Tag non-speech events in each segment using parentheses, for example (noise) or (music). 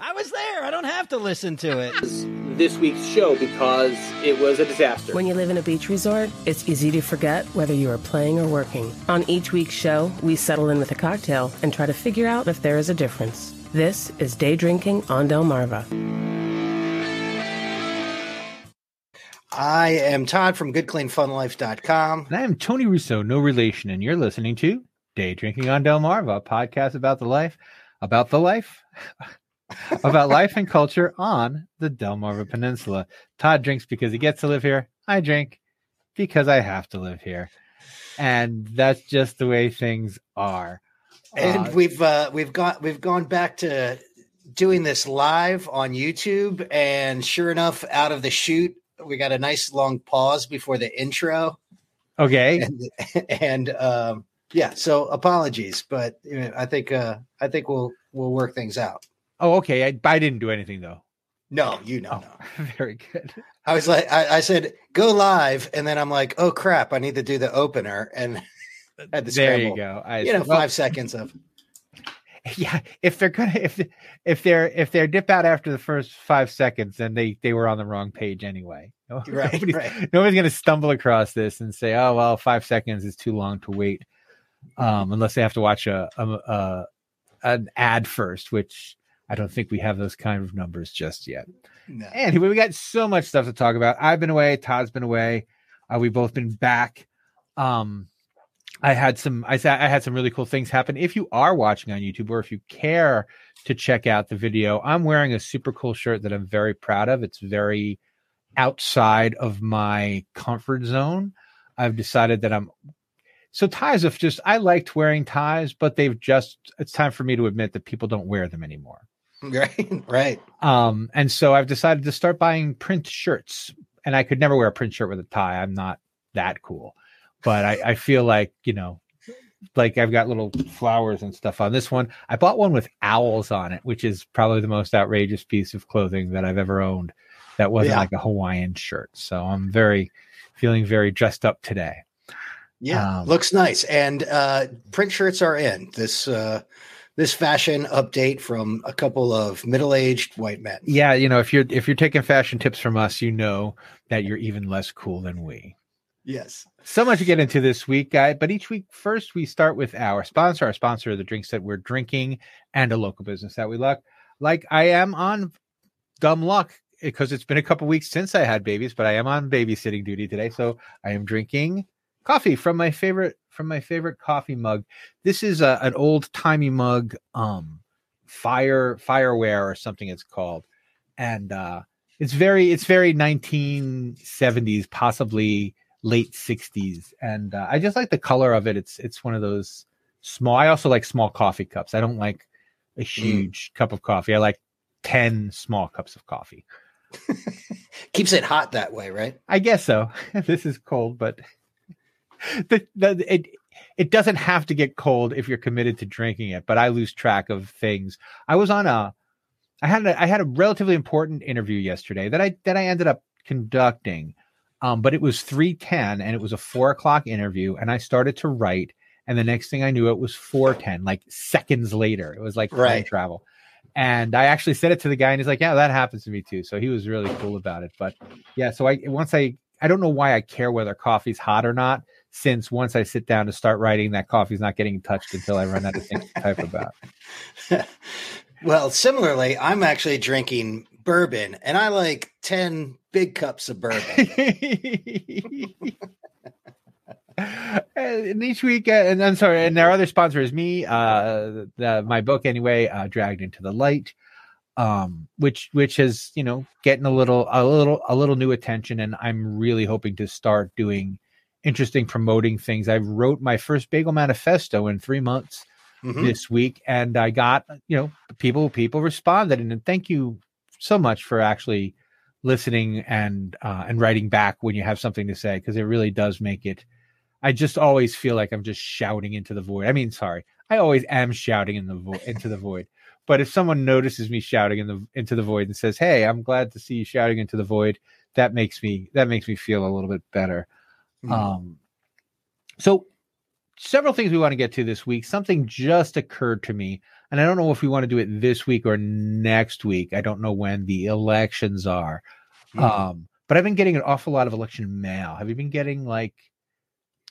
I was there. I don't have to listen to it. This week's show because it was a disaster. When you live in a beach resort, it's easy to forget whether you are playing or working. On each week's show, we settle in with a cocktail and try to figure out if there is a difference. This is Day Drinking on Delmarva. I am Todd from GoodCleanFunLife.com. And I am Tony Russo, no relation, and you're listening to Day Drinking on Delmarva, a podcast about the life, about the life, about life and culture on the Delmarva Peninsula. Todd drinks because he gets to live here. I drink because I have to live here. And that's just the way things are. And Uh, we've uh, we've got we've gone back to doing this live on YouTube, and sure enough, out of the chute, we got a nice long pause before the intro, okay. and, and um, yeah, so apologies, but you know, I think uh, I think we'll we'll work things out. Oh, okay. I, I didn't do anything though. No, you know, Oh, (laughs) no. very good. I was like, I, I said go live, and then I'm like, oh crap, I need to do the opener, and (laughs) had to There scramble. you go. I, You know, well, five seconds of (laughs) yeah if they're gonna if if they're if they're dip out after the first five seconds then they they were on the wrong page anyway Right, nobody's, right. nobody's gonna stumble across this and say oh well five seconds is too long to wait um unless they have to watch a, a, a an ad first which i don't think we have those kind of numbers just yet no. Anyway, we got so much stuff to talk about. I've been away. Todd's been away. Uh, we've both been back. Um, I had some. I sa- I had some really cool things happen. If you are watching on YouTube, or if you care to check out the video, I'm wearing a super cool shirt that I'm very proud of. It's very outside of my comfort zone. I've decided that I'm. So ties have just. I liked wearing ties, but they've just. It's time for me to admit that people don't wear them anymore. (laughs) right, right. Um, and so I've decided to start buying print shirts. And I could never wear a print shirt with a tie. I'm not that cool. But I, I feel like, you know, like I've got little flowers and stuff on this one. I bought one with owls on it, which is probably the most outrageous piece of clothing that I've ever owned. That wasn't Yeah. like a Hawaiian shirt. So I'm very feeling very dressed up today. Yeah, Um, looks nice. And uh, print shirts are in this uh, this fashion update from a couple of middle aged white men. Yeah, you know, if you're if you're taking fashion tips from us, you know that you're even less cool than we. Yes. So much to get into this week, guy. But each week, first we start with our sponsor. Our sponsor of the drinks that we're drinking and a local business that we luck. Like I am on dumb luck because it's been a couple weeks since I had babies, but I am on babysitting duty today, so I am drinking coffee from my favorite from my favorite coffee mug. This is a, an old timey mug, um, fire fireware or something it's called, and uh, it's very it's very 1970s, possibly late 60s, and uh, I just like the color of it. It's it's one of those small. I also like small coffee cups. I don't like a huge cup of coffee. I like 10 small cups of coffee. (laughs) Keeps it hot that way, right? I guess so. (laughs) this is cold, but (laughs) the, the it it doesn't have to get cold if you're committed to drinking it. But I lose track of things. I was on a, I had a, I had a relatively important interview yesterday that I that I ended up conducting, um, but it was three ten and it was a four o'clock interview, and I started to write, and the next thing I knew, it was four ten, like seconds later. It was like time Right. travel. And I actually said it to the guy, and he's like, "Yeah, that happens to me too." So he was really cool about it. But yeah, so I once I I don't know why I care whether coffee's hot or not, since once I sit down to start writing, that coffee's not getting touched until I run out of things to type about. (laughs) Well, similarly, I'm actually drinking bourbon and I like 10 big cups of bourbon. (laughs) and each week, uh, and I'm sorry, and our other sponsor is me. Uh, the, my book, anyway, uh, dragged into the light, um, which which has you know getting a little a little a little new attention, and I'm really hoping to start doing interesting promoting things. I wrote my first bagel manifesto in three months Mhm. this week, and I got you know people people responded, and thank you so much for actually listening and uh, and writing back when you have something to say because it really does make it. I just always feel like I'm just shouting into the void. I mean, sorry, I always am shouting in the vo- into the void. But if someone notices me shouting in the into the void and says, "Hey, I'm glad to see you shouting into the void," that makes me that makes me feel a little bit better. Mhm. Um, so several things we want to get to this week. Something just occurred to me, and I don't know if we want to do it this week or next week. I don't know when the elections are. Mhm. Um, but I've been getting an awful lot of election mail. Have you been getting like?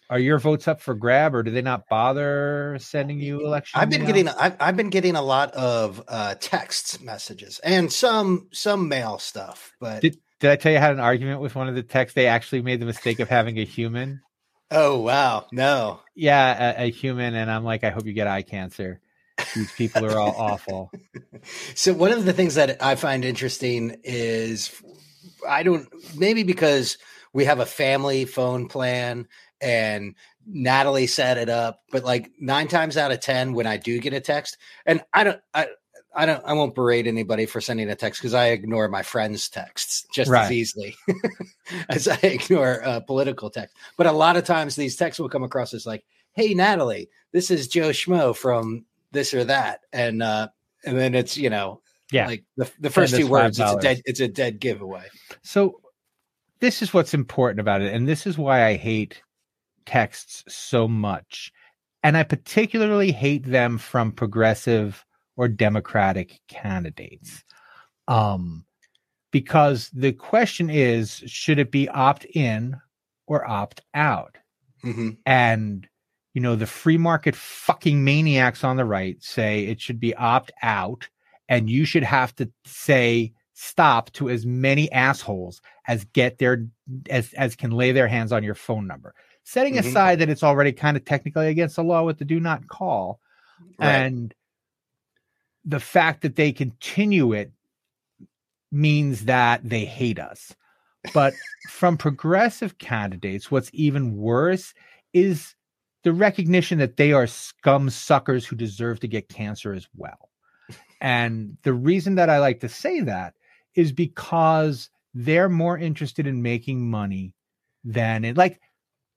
Are your votes up for grab, or do they not bother sending you election? I've been mail? getting I've, I've been getting a lot of uh text messages and some some mail stuff, but Did, did I tell you I had an argument with one of the texts? They actually made the mistake of having a human. oh wow, no. Yeah, a, a human, and I'm like, I hope you get eye cancer. These people are all awful. (laughs) So one of the things that I find interesting is I don't maybe because we have a family phone plan and Natalie set it up, but like nine times out of ten when I do get a text, and I don't I I don't I won't berate anybody for sending a text because I ignore my friends' texts just Right. as easily (laughs) as I ignore uh, political text. But a lot of times these texts will come across as like, "Hey Natalie, this is Joe Schmo from this or that," and uh, and then it's you know Yeah. like the, the first two words, it's a dead it's a dead giveaway. So this is what's important about it, and this is why I hate texts so much. And I particularly hate them from progressive or democratic candidates. Um because the question is should it be opt in or opt out? hmm and you know the free market fucking maniacs on the right say it should be opt out and you should have to say stop to as many assholes as get their as as can lay their hands on your phone number setting Mhm. aside that it's already kind of technically against the law with the do not call Right. and the fact that they continue it means that they hate us. But (laughs) from progressive candidates, what's even worse is the recognition that they are scum suckers who deserve to get cancer as well. And the reason that I like to say that is because they're more interested in making money than it. Like,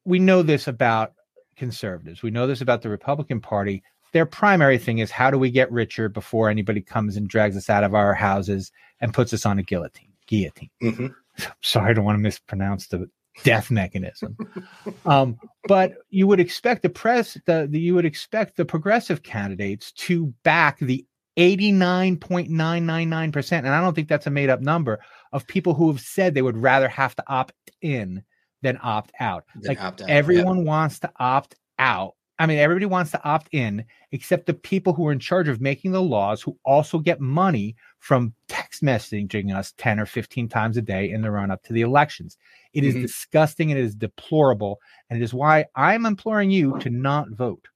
we know this about conservatives, we know this about the Republican Party their primary thing is how do we get richer before anybody comes and drags us out of our houses and puts us on a guillotine guillotine. Hmm (laughs) sorry i don't want to mispronounce the death mechanism. Um, but you would expect the press the, the you would expect the progressive candidates to back the 89.999% and i don't think that's a made up number of people who have said they would rather have to opt in than opt out. Then like opt out, yeah. everyone wants to opt out i mean everybody wants to opt in except the people who are in charge of making the laws who also get money from text messaging us 10 or 15 times a day in the run up to the elections. It is Mhm. disgusting and it is deplorable and it is why i'm imploring you to not vote.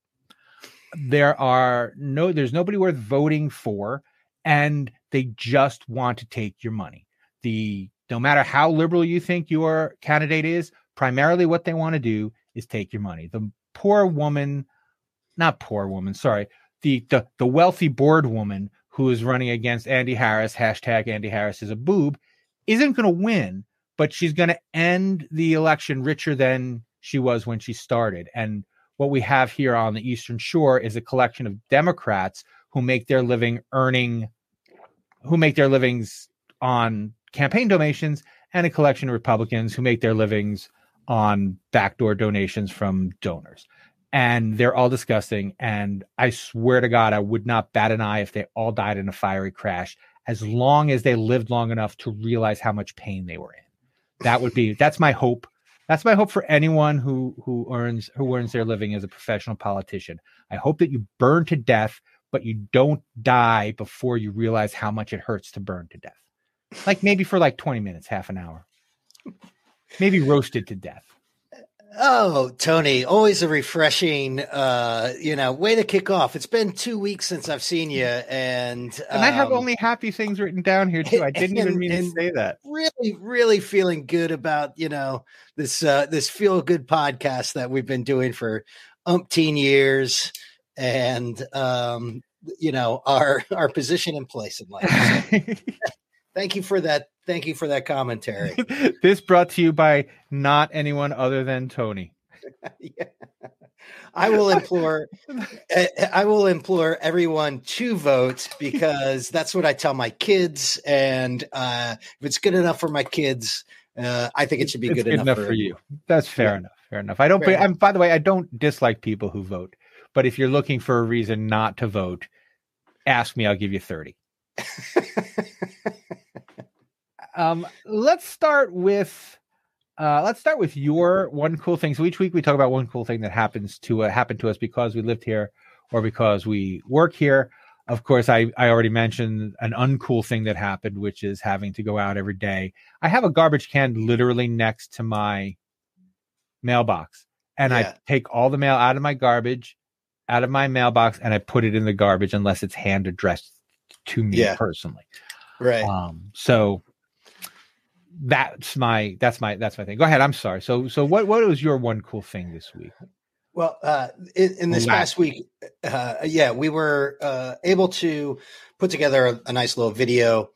There are no there's nobody worth voting for and they just want to take your money. The no matter how liberal you think your candidate is primarily what they want to do is take your money. The poor woman not poor woman sorry the the, the wealthy board woman who is running against andy harris hashtag andy harris is a boob isn't going to win but she's going to end the election richer than she was when she started. And what we have here on the eastern shore is a collection of democrats who make their living earning who make their livings on campaign donations and a collection of republicans who make their livings on backdoor donations from donors. And they're all disgusting. And i swear to god i would not bat an eye if they all died in a fiery crash as long as they lived long enough to realize how much pain they were in. That would be (laughs) that's my hope. That's my hope for anyone who who earns who earns their living as a professional politician. I hope that you burn to death but you don't die before you realize how much it hurts to burn to death. Like maybe for like 20 minutes half an hour maybe roasted to death Oh, Tony, always a refreshing, uh, you know, way to kick off. It's been two weeks since I've seen you, and and i have um, only happy things written down here too i (laughs) didn't even and- mean to say that really, really feeling good about you know this uh, this feel good podcast that we've been doing for umpteen years, and um, you know our our position in place in life. So (laughs) thank you for that. Thank you for that commentary. (laughs) this brought to you by not anyone other than Tony. (laughs) Yeah. I will implore I- (laughs) I will implore everyone to vote because that's what I tell my kids and uh if it's good enough for my kids uh, I think it should be It's good, enough, for, you. That's fair Yeah. enough. Fair enough. I don't. And by the way, I don't dislike people who vote. But if you're looking for a reason not to vote, ask me. I'll give you thirty. Um, let's start with uh, let's start with your one cool thing. So each week we talk about one cool thing that happens to uh, happen to us because we lived here or because we work here. Of course, I I already mentioned an uncool thing that happened, which is having to go out every day. I have a garbage can literally next to my mailbox, and I take all the mail out of my garbage, out of my mailbox, and I put it in the garbage unless it's hand addressed to me Yeah. personally. right. Um, so that's my that's my that's my thing. Go ahead. I'm sorry. So so what what was your one cool thing this week? Well, uh, in, in this past week, uh, yeah, we were uh, able to put together a, a nice little video,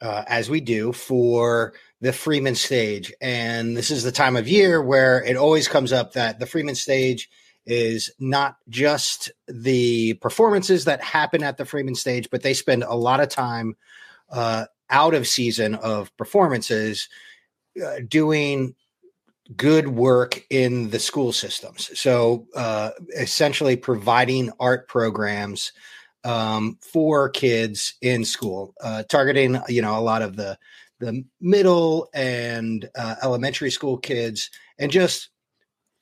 uh, as we do for the Freeman stage. And this is the time of year where it always comes up that the Freeman stage is not just the performances that happen at the Freeman stage, but they spend a lot of time uh, out of season of performances uh, doing good work in the school systems. So uh, essentially providing art programs um, for kids in school, uh, targeting you know a lot of the the middle and uh, elementary school kids, and just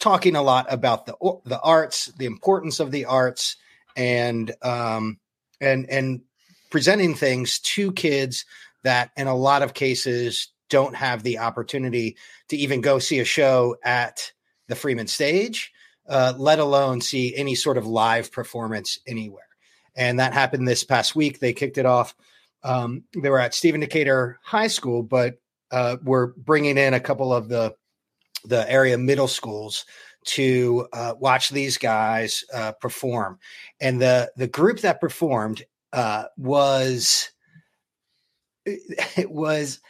talking a lot about the the arts, the importance of the arts, and um, and and presenting things to kids that in a lot of cases don't have the opportunity to even go see a show at the Freeman stage, uh, let alone see any sort of live performance anywhere. And that happened this past week. They kicked it off. Um, they were at Stephen Decatur High School, but uh, we're bringing in a couple of the the area middle schools to uh, watch these guys uh, perform. And the the group that performed uh, was (laughs) it was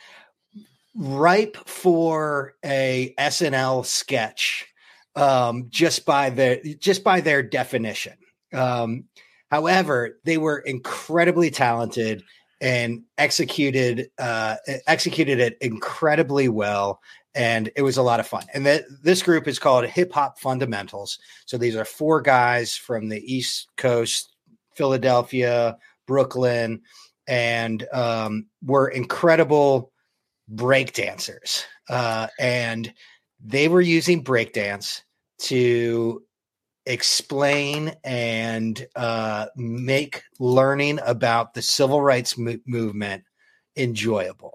ripe for a SNL sketch um, just by their just by their definition. Um, however, they were incredibly talented and executed uh, executed it incredibly well, and it was a lot of fun. And this group is called Hip Hop Fundamentals. So these are four guys from the East Coast, Philadelphia, Brooklyn, and um, were incredible break dancers. Uh, and they were using breakdance to explain and uh, make learning about the civil rights mo- movement enjoyable.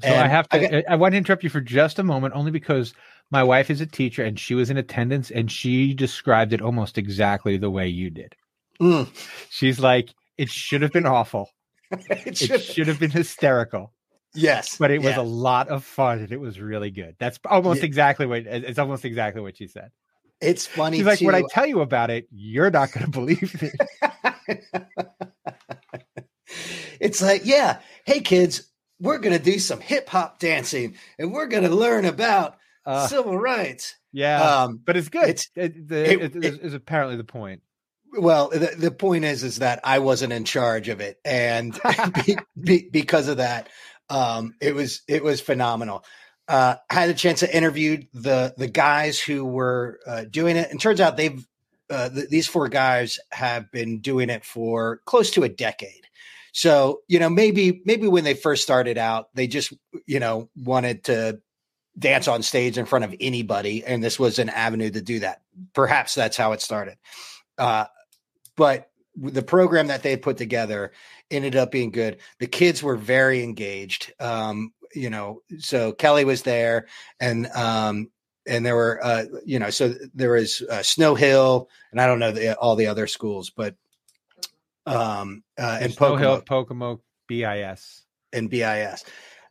So I And have I to I, want to interrupt you for just a moment, only because my wife is a teacher and she was in attendance and she described it almost exactly the way you did. Mm. She's like, it should have been awful. (laughs) it It should, should have been hysterical, yes, but it was yeah. a lot of fun and it was really good. That's almost Yeah. exactly what it's almost exactly what she said. It's funny. She's like, when I tell you about it, you're not going (laughs) to believe it. (laughs) it's like, yeah, hey kids, we're gonna do some hip hop dancing and we're gonna learn about Uh, civil rights. yeah, Um, but it's good. it's- it, the, it- it, is apparently the point. Well, the, the point is, is that I wasn't in charge of it, and (laughs) (laughs) be, be, because of that, um, it was it was phenomenal. Uh, had a chance to interview the the guys who were uh, doing it, and turns out they've uh, th- these four guys have been doing it for close to a decade. So you know, maybe maybe when they first started out, they just you know wanted to dance on stage in front of anybody, and this was an avenue to do that. Perhaps that's how it started. Uh, but the program that they put together ended up being good. The kids were very engaged. Um, you know, so Kelly was there, and um, and there were uh, you know, so there was uh, Snow Hill, and I don't know the, all the other schools, but um, uh, and Snow Hill, Pocomoke, BIS. and BIS.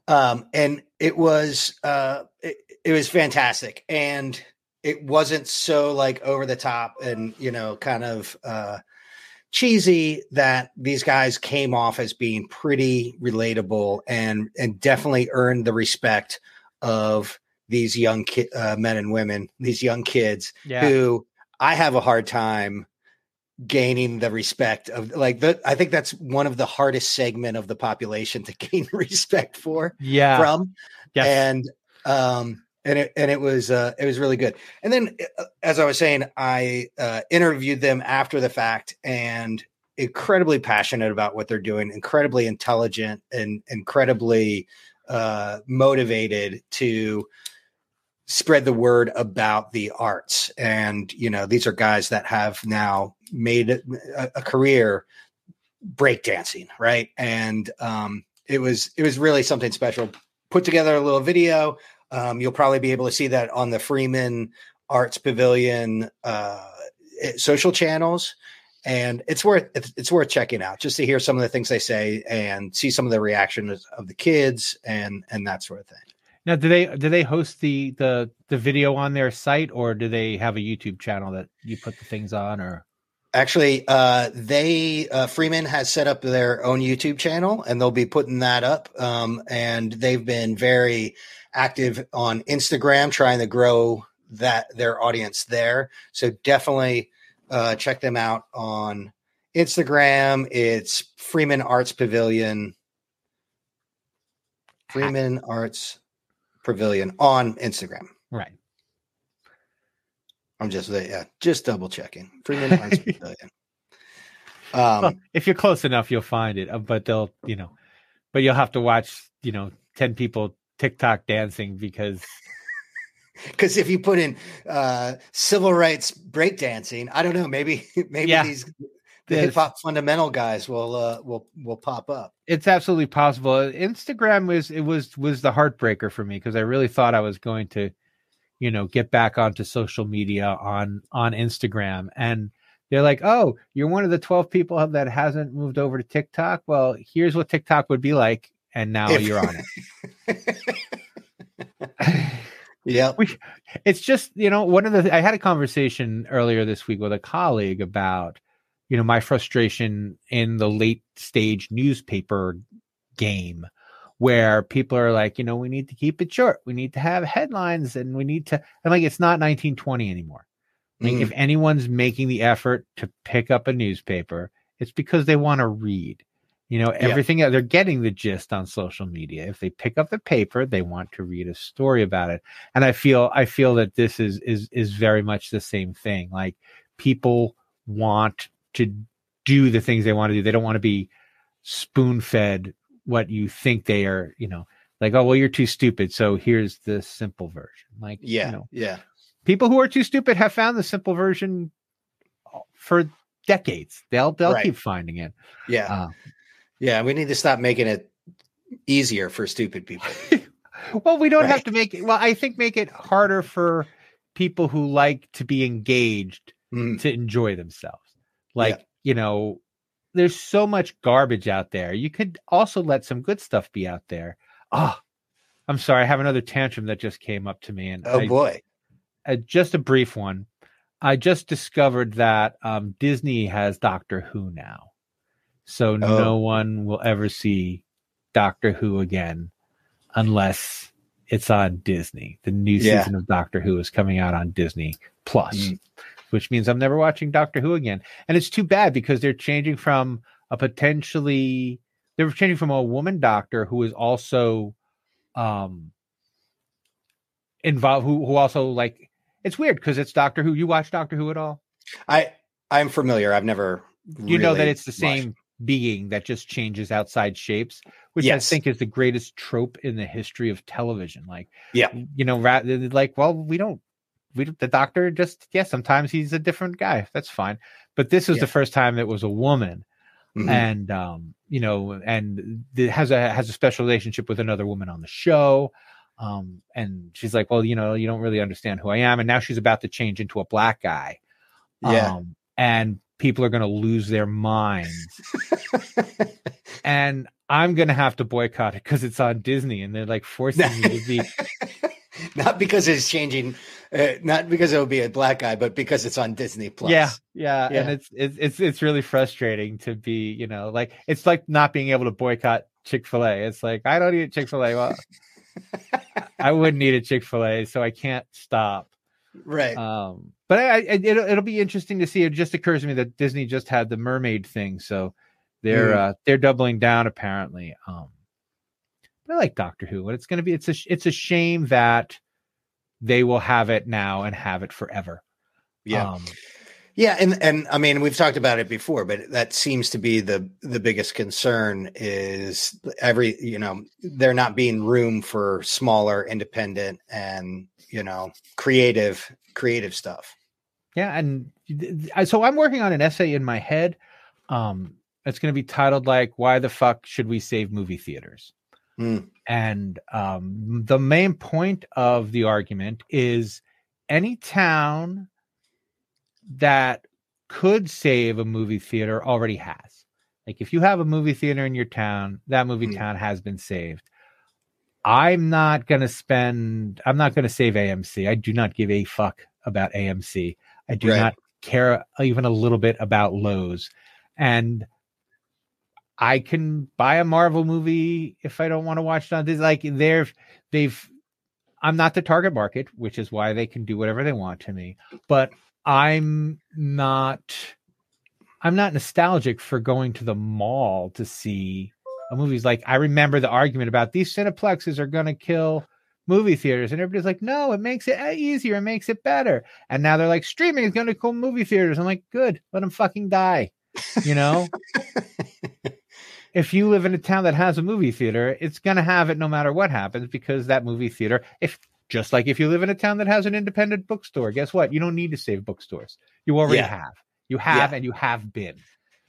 Um, and it was uh, it, it was fantastic, and it wasn't so like over the top and you know kind of uh, cheesy that these guys came off as being pretty relatable and and definitely earned the respect of these young ki- uh, men and women, these young kids Yeah. who I have a hard time gaining the respect of like the I think that's one of the hardest segment of the population to (laughs) gain respect for Yeah. from yes. and Um, and it and it was uh, it was really good. And then, uh, as I was saying, I uh, interviewed them after the fact, and incredibly passionate about what they're doing, incredibly intelligent, and incredibly uh, motivated to spread the word about the arts. And you know, these are guys that have now made a, a career breakdancing, right? And um, it was it was really something special. Put together a little video. Um, you'll probably be able to see that on the Freeman Arts Pavilion uh, social channels, and it's worth it's, it's worth checking out just to hear some of the things they say and see some of the reactions of the kids and and that sort of thing. Now, do they do they host the the the video on their site, or do they have a YouTube channel that you put the things on, or? Actually, uh, they uh, Freeman has set up their own YouTube channel, and they'll be putting that up. Um, and they've been very active on Instagram, trying to grow that their audience there. So definitely uh, check them out on Instagram. It's Freeman Arts Pavilion. Freeman Arts Pavilion on Instagram. Right. I'm just yeah, just double checking. Freeman (laughs) Arts Pavilion. Um, well, if you're close enough, you'll find it. uh, But they'll, you know, but you'll have to watch, you know, ten people TikTok dancing because (laughs) because if you put in uh, civil rights breakdancing, I don't know, maybe (laughs) maybe Yeah. these the hip hop fundamental guys will uh, will will pop up. it's absolutely possible. Instagram was it was was the heartbreaker for me because I really thought I was going to, you know, get back onto social media on on Instagram and they're like, "Oh, you're one of the 12 people that hasn't moved over to TikTok. Well, here's what TikTok would be like and now If- you're on it." (laughs) yeah, we it's just you know one of the i had a conversation earlier this week with a colleague about you know my frustration in the late stage newspaper game where people are like you know we need to keep it short we need to have headlines and we need to i'm like it's not 1920 anymore like Mm. if anyone's making the effort to pick up a newspaper it's because they want to read you know everything they're getting the gist on social media if they pick up the paper they want to read a story about it and i feel i feel that this is is is very much the same thing like people want to do the things they want to do they don't want to be spoon fed what you think they are you know like oh well you're too stupid so here's the simple version like you Yeah. know, Yeah. people who are too stupid have found the simple version for decades they'll they'll Right. keep finding it Yeah. Uh, yeah. We need to stop making it easier for stupid people. (laughs) well we don't have to make it well i think make it harder for people who like to be engaged Mm. to enjoy themselves like you know there's so much garbage out there you could also let some good stuff be out there oh i'm sorry i have another tantrum that just came up to me and Oh I- boy. uh, just a brief one i just discovered that um, disney has doctor who now so no one will ever see doctor who again unless it's on disney the new Yeah. season of doctor who is coming out on disney plus Mm. which means i'm never watching doctor who again and it's too bad because they're changing from a potentially they're changing from a woman doctor who is also um involved who who also like it's weird because it's doctor who you watch doctor who at all I I'm familiar. I've never. you know that it's the watched- same being that just changes outside shapes which Yes. i think is the greatest trope in the history of television like Yeah. you know like well we don't we the doctor just yeah sometimes he's a different guy that's fine but this was Yeah. the first time it was a woman Mhm. and um you know and it has a has a special relationship with another woman on the show um and she's like well you know you don't really understand who i am and now she's about to change into a black guy Yeah. um and people are going to lose their minds and i'm going to have to boycott it because it's on disney and they're like forcing me to be (laughs) not because it's changing, uh, not because it will be a black guy, but because it's on Disney Plus. yeah, yeah and Yeah. it's it's it's it's really frustrating to be you know like it's like not being able to boycott chick-fil-a it's like i don't eat chick-fil-a well i wouldn't eat a chick-fil-a so i can't stop right. um but I, I it'll, it'll be interesting to see it just occurs to me that disney just had the mermaid thing so they're Mm. uh they're doubling down apparently um But I like Doctor Who, and it's going to be it's a it's a shame that they will have it now and have it forever. Yeah. Um, Yeah, and and I mean we've talked about it before, but that seems to be the the biggest concern is every you know there not being room for smaller, independent, and you know creative creative stuff. Yeah, and so I'm working on an essay in my head. Um, it's going to be titled like "Why the fuck should we save movie theaters?" Hmm. And um, the main point of the argument is any town that could save a movie theater already has. Like if you have a movie theater in your town, that movie Hmm. town has been saved. I'm not going to spend, I'm not going to save AMC. I do not give a fuck about AMC. I do Right. not care even a little bit about Loews. And I can buy a Marvel movie if I don't want to watch it on Disney. Like they're, they've, I'm not the target market, which is why they can do whatever they want to me. But I'm not, I'm not nostalgic for going to the mall to see a movie's like I remember the argument about these cineplexes are going to kill movie theaters, and everybody's like, no, it makes it uh, easier, it makes it better. And now they're like, streaming is going to kill movie theaters. I'm like, good, let them fucking die. You know, (laughs) if you live in a town that has a movie theater, it's going to have it no matter what happens because that movie theater, if just like if you live in a town that has an independent bookstore, guess what? You don't need to save bookstores. You already Yeah. have. You have Yeah. and you have been.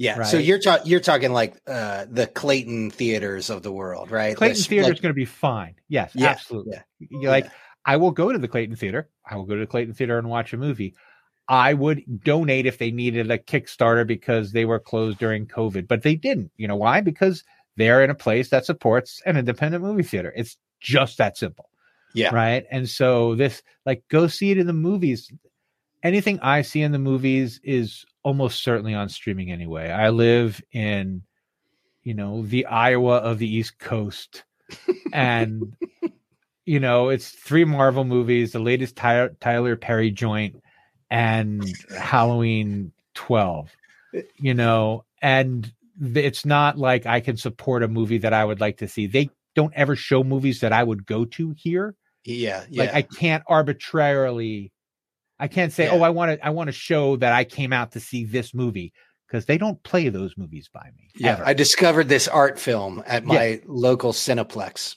Yeah, so Right. you're talking you're talking like uh, the Clayton theaters of the world, right? Clayton This- Theater is like- going to be fine. Yes, Yeah, absolutely. yeah, You're like, I will go to the Clayton Theater. I will go to the Clayton Theater and watch a movie. I would donate if they needed a Kickstarter because they were closed during COVID, but they didn't. You know why? Because they're in a place that supports an independent movie theater. It's just that simple. Yeah, Right. And so this, like, go see it in the movies. Anything I see in the movies is almost certainly on streaming anyway. I live in, you know, the Iowa of the East Coast. And, (laughs) you know, it's three Marvel movies, the latest Ty- Tyler Perry joint, and Halloween 12, eh. you know, and it's not like I can support a movie that I would like to see. They don't ever show movies that I would go to here yeah, yeah. like i can't arbitrarily i can't say oh, Yeah. oh i want to i want to show that i came out to see this movie because they don't play those movies by me yeah, ever. I discovered this art film at my local Cineplex.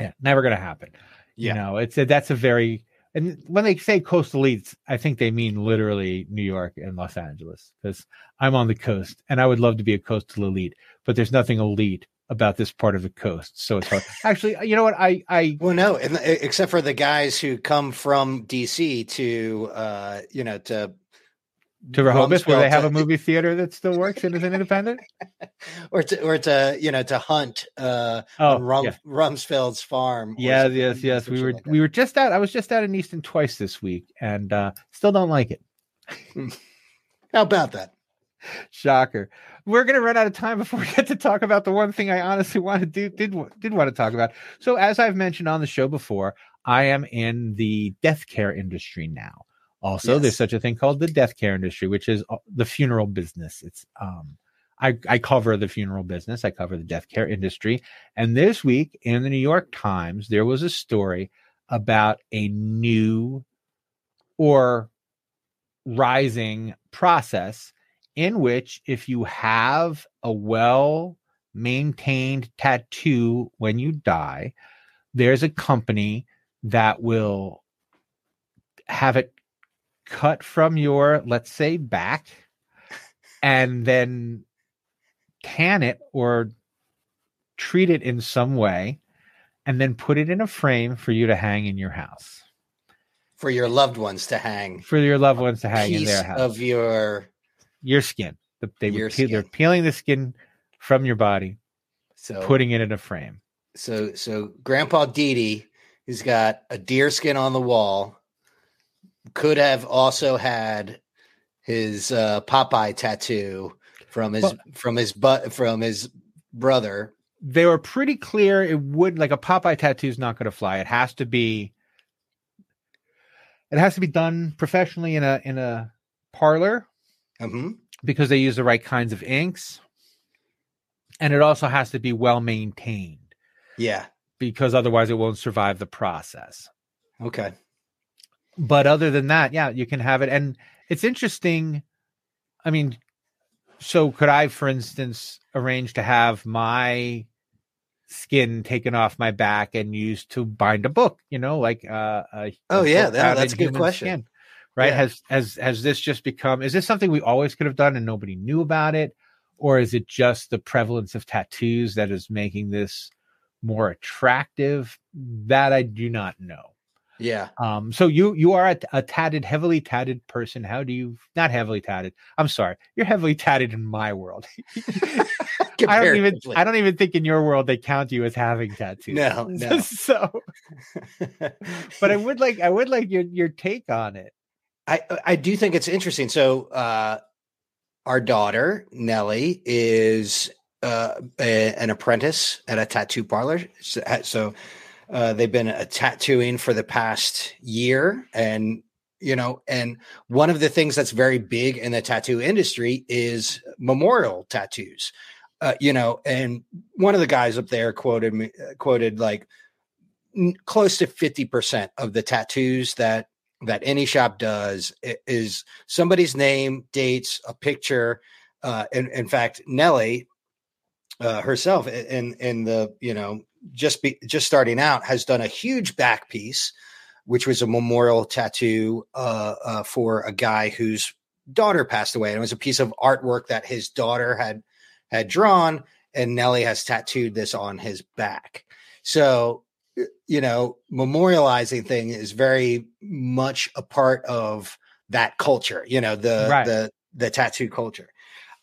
yeah never gonna happen Yeah. you know it's a, that's a very and when they say coastal elites i think they mean literally new york and los angeles because i'm on the coast and i would love to be a coastal elite but there's nothing elite about this part of the coast so it's hard actually you know what i i Well, no, and, uh, except for the guys who come from DC to, uh, you know, to to rehoboth where they have a movie theater that still works and is an independent (laughs) or to, or to, you know, to hunt uh, oh Rum, yeah. Rumsfeld's farm. or Yes, yes, yes. We were like we were just out. I was just out in Easton twice this week, and uh still don't like it. How about that? Shocker. We're gonna run out of time before (laughs) we get to talk about the one thing I honestly want to do did did want to talk about. So, as I've mentioned on the show before, I am in the death care industry now. Also, Yes. there's such a thing called the death care industry, which is uh, the funeral business. It's um I, I cover the funeral business. I cover the death care industry. And this week in the New York Times, there was a story about a new or rising process in which if you have a well maintained tattoo when you die, there's a company that will have it cut from your, let's say, back and then tan it or treat it in some way and then put it in a frame for you to hang in your house. For your loved ones to hang for your loved ones to hang in their house of your your skin. The- they Your peel, they're peeling the skin from your body so putting it in a frame. So so Grandpa Didi, who's got a deer skin on the wall, could have also had his uh, Popeye tattoo from his Well- from his butt from his brother. they were pretty clear it would like a popeye tattoo is not going to fly. It has to be it has to be done professionally in a in a parlor hmm because they use the right kinds of inks and it also has to be well maintained Yeah, because otherwise it won't survive the process. Okay. But other than that, yeah, you can have it. And it's interesting. I mean, so could I, for instance, arrange to have my skin taken off my back and used to bind a book? You know, like uh, a, Oh, a yeah, that- that's a good question. skin, right? Yeah. Has has has this just become? Is this something we always could have done and nobody knew about it, or is it just the prevalence of tattoos that is making this more attractive? That I do not know. Yeah. Um, so you you are a, a tatted, heavily tatted person. How do you not heavily tatted? I'm sorry, you're heavily tatted in my world. (laughs) (laughs) I don't even I don't even think in your world they count you as having tattoos. No, (laughs) no. so, but I would like I would like your your take on it. I I do think it's interesting. So uh our daughter Nellie is uh a- an apprentice at a tattoo parlor. So, so uh they've been tattooing for the past year and you know and one of the things that's very big in the tattoo industry is memorial tattoos. Uh, you know, and one of the guys up there quoted me quoted like close to 50% of the tattoos that that any shop does is somebody's name, dates, a picture. Uh, in, in fact, Nellie uh, herself, in in the you know just be just starting out, has done a huge back piece, which was a memorial tattoo uh, uh, for a guy whose daughter passed away, and it was a piece of artwork that his daughter had had drawn, and Nellie has tattooed this on his back. So you know, memorializing thing is very much a part of that culture, you know, the Right. the the tattoo culture.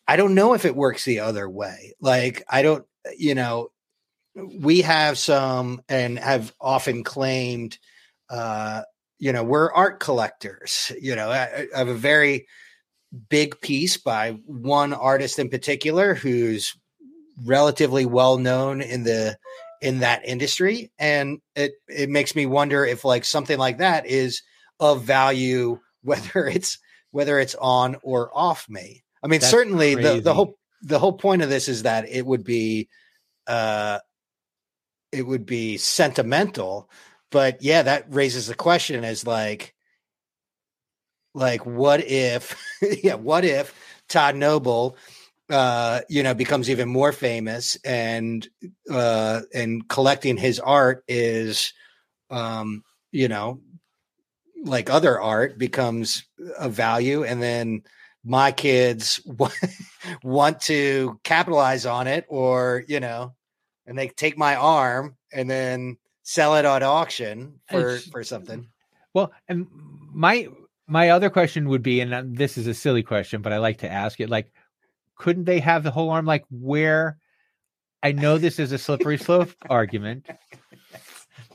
I don't know if it works the other way. Like I don't, you know, we have some and have often claimed uh, you know, we're art collectors. You know, I, I have a very big piece by one artist in particular who's relatively well known in the in that industry and it it makes me wonder if like something like that is of value (laughs) whether it's whether it's on or off me i mean That's certainly the crazy. the whole the whole point of this is that it would be uh it would be sentimental but yeah that raises the question as like like what if (laughs) yeah what if todd noble uh you know becomes even more famous and uh and collecting his art is um you know like other art becomes a value. And then my kids (laughs) wa- want to capitalize on it or you know and they take my arm and then sell it at auction for for something. Well, and my my other question would be, and uh, this is a silly question, but I like to ask it: like, couldn't they have the whole arm? Like, where? I know this is a slippery slope (laughs) argument,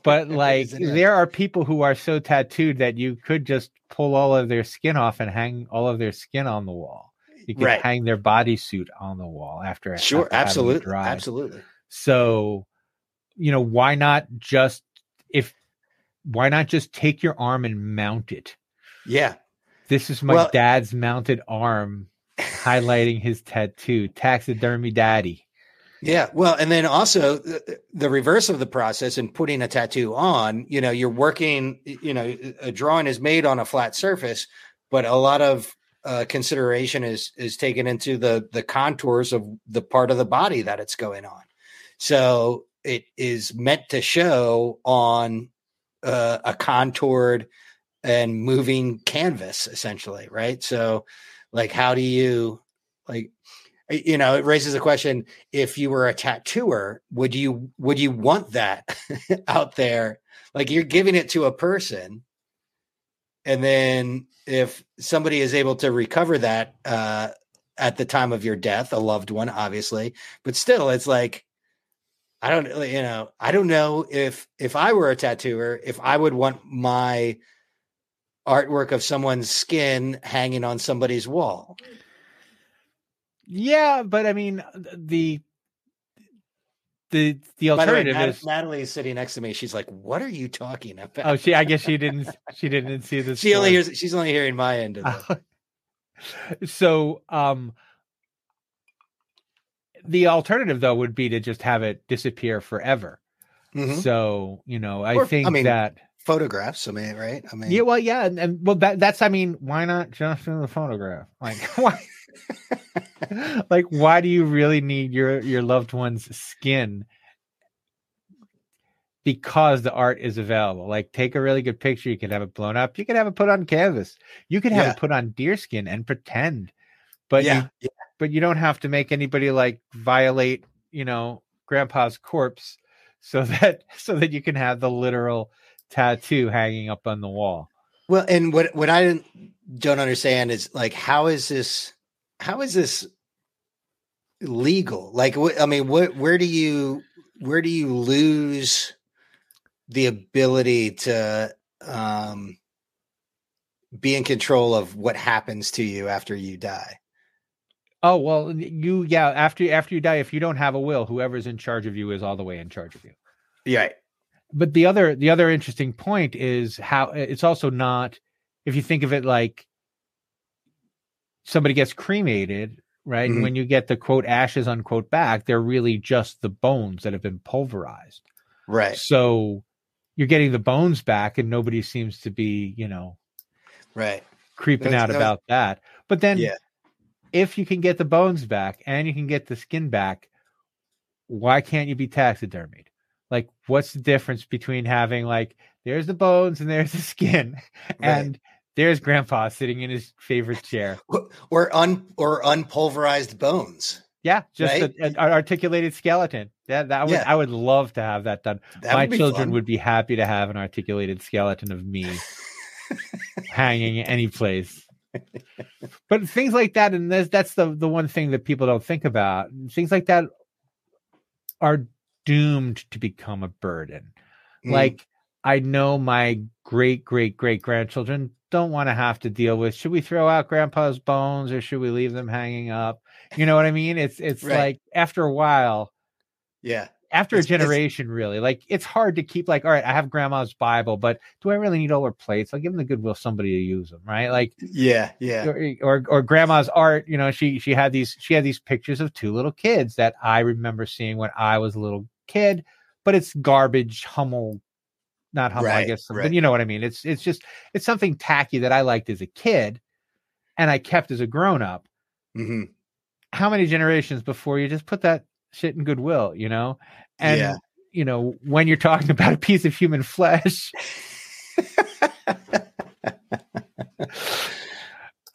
but like, there are people who are so tattooed that you could just pull all of their skin off and hang all of their skin on the wall. You could Right. hang their bodysuit on the wall after sure after absolutely absolutely So, you know, why not just if why not just take your arm and mount it? yeah This is my Well- dad's mounted arm highlighting his tattoo. Taxidermy daddy. Yeah, well, and then also the, the reverse of the process in putting a tattoo on, you know, you're working, you know, a drawing is made on a flat surface, but a lot of uh, consideration is is taken into the the contours of the part of the body that it's going on. So it is meant to show on uh, a contoured and moving canvas, essentially, right? So, like, how do you like? you know it raises a question if you were a tattooer would you would you want that (laughs) out there like you're giving it to a person and then if somebody is able to recover that uh at the time of your death a loved one obviously but still it's like i don't you know i don't know if if i were a tattooer if i would want my artwork of someone's skin hanging on somebody's wall Yeah, but I mean the the the By the way, alternative is Natalie is sitting next to me. She's like, "What are you talking about?" oh she I guess she didn't (laughs) she didn't see this. she only hears. She's only hearing my end of it. (laughs) so um the alternative though would be to just have it disappear forever Mhm. So you know, I Or, I think mean, that Photographs. I mean, right? I mean, yeah, well, yeah, and, and well, that that's I mean, why not just in the photograph? Like (laughs) why? (laughs) like why do you really need your your loved one's skin? Because the art is available. Like take a really good picture, you can have it blown up, you can have it put on canvas, you could have Yeah. it put on deer skin and pretend. But yeah, you but you don't have to make anybody like violate, you know, grandpa's corpse so (laughs) that so that you can have the literal tattoo hanging up on the wall. Well, and what what I don't- don't understand is like how is this how is this legal? Like, what, I mean, what where do you where do you lose the ability to um, be in control of what happens to you after you die? Oh well, you yeah. After after you die, if you don't have a will, whoever's in charge of you is all the way in charge of you. Yeah, But the other the other interesting point is how it's also not. If you think of it like somebody gets cremated, right? And Mhm. when you get the quote ashes unquote back, they're really just the bones that have been pulverized. right, So you're getting the bones back, and nobody seems to be, you know, right. creeping That's- out about that. But then, Yeah. if you can get the bones back and you can get the skin back, why can't you be taxidermied? Like, what's the difference between having like there's the bones and there's the skin, (laughs) and there's Grandpa sitting in his favorite chair? (laughs) Or un or unpulverized bones. Yeah, just Right? a- an articulated skeleton. That that would Yeah. I would love to have that done. That My would children fun. would be happy to have an articulated skeleton of me (laughs) hanging any place. but things like that, and that's that's the the one thing that people don't think about. Things like that are doomed to become a burden. Mm. Like I know my great great great grandchildren don't want to have to deal with should we throw out grandpa's bones or should we leave them hanging up? You know what I mean? It's it's Right. like after a while yeah, after a It's- it's- generation really like it's hard to keep like all right i have grandma's bible but do i really need all her plates? I'll give them the goodwill somebody to use them right? Like yeah, yeah. or, or or grandma's art you know she she had these she had these pictures of two little kids that i remember seeing when i was a little kid but it's garbage hummel not hummel i guess right. but you know what i mean. It's it's just it's something tacky that i liked as a kid and i kept as a grown-up. Hmm how many generations before you just put that shit in goodwill, you know? And Yeah. you know, when you're talking (laughs) about a piece of human flesh, (laughs)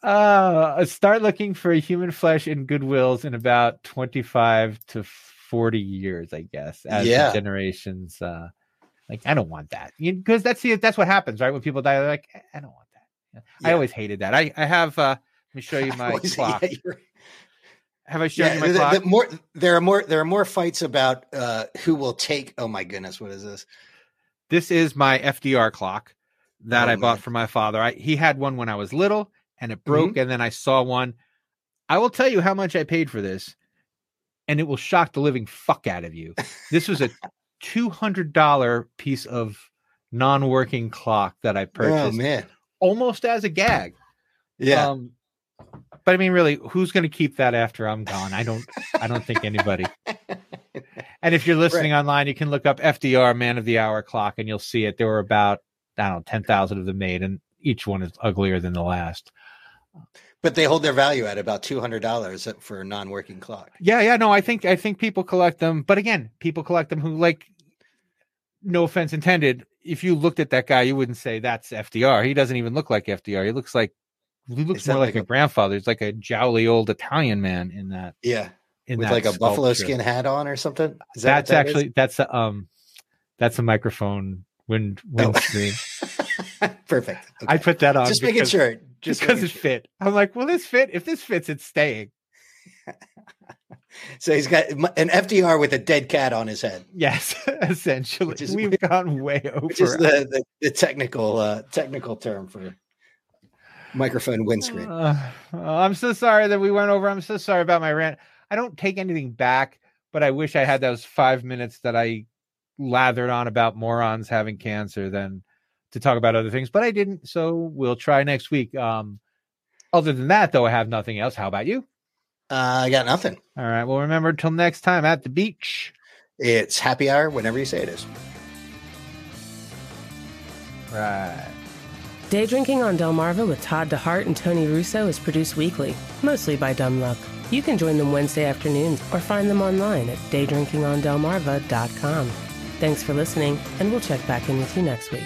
uh start looking for human flesh in goodwills in about 25 to 40 years, I guess, as Yeah. generations uh like I don't want that. Because that's the that's what happens, right? When people die, they're like, I don't want that. I always hated that. I I have uh let me show you (laughs) my clock. yeah, Have I shown yeah, you my the- clock? the more there are more there are more fights about uh who will take oh my goodness what is this This is my FDR clock that Oh, I bought man. for my father. I, he had one when I was little and it Mm-hmm. broke, and then I saw one. I will tell you how much I paid for this, and it will shock the living fuck out of you. This was a (laughs) $200 piece of non working clock that I purchased. oh purchased man almost as a gag. yeah Um, but I mean, really, who's going to keep that after I'm gone? I don't. I don't think anybody. (laughs) And if you're listening online, you can look up FDR Man of the Hour clock, and you'll see it. There were about I don't know ten thousand of them made, and each one is uglier than the last. but they hold their value at about $200 for a non-working clock Yeah, yeah, no, I think I think people collect them, but again, people collect them who like. No offense intended. If you looked at that guy, you wouldn't say that's FDR. He doesn't even look like FDR. He looks like he looks more like, like a, a- grandfather. He's like a jowly old Italian man in that. yeah In with that like a buffalo skin hat on or something is that That's that is? actually that's a um that's a microphone wind Oh. windscreen. (laughs) perfect I put that on just making because- sure just because making it sure. fit. I'm like, will this fit? If this fits, it's staying. (laughs) so he's got an FDR with a dead cat on his head Yes, (laughs) essentially. Is- We've gone way over. which is the, the, the technical uh technical term for microphone windscreen Uh, I'm so sorry that we went over. I'm so sorry about my rant. I don't take anything back, but I wish I had those five minutes that I lathered on about morons having cancer than to talk about other things. But I didn't, so we'll try next week. Um, other than that, though, I have nothing else. How about you? uh, I got nothing All right. Well, remember till next time at the beach. It's happy hour whenever you say it is. Right. Day Drinking on Delmarva with Todd DeHart and Tony Russo is produced weekly, mostly by Dumb Luck. You can join them Wednesday afternoons or find them online at daydrinkingondelmarva.com. Thanks for listening, and we'll check back in with you next week.